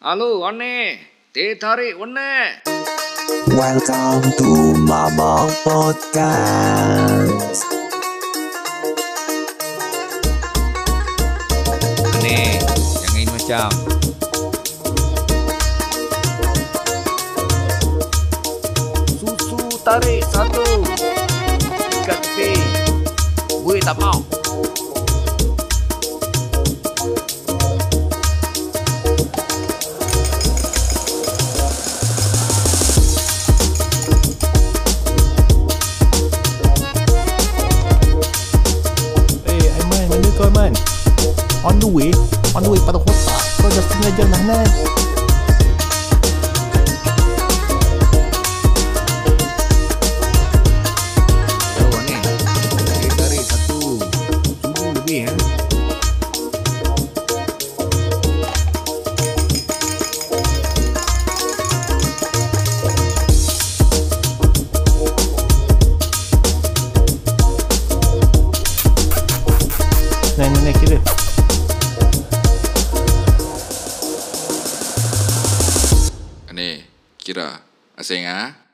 Halo, Ane. Teh tarik mana? Welcome to Mama Podcast. Ane, jangan ini macam. Susu tarik satu. Ikat tepi. Gue tak mau. On the way, on the way pada kota. Kau dah setengah jam dah nak. Tahu naik kira. Asing ah.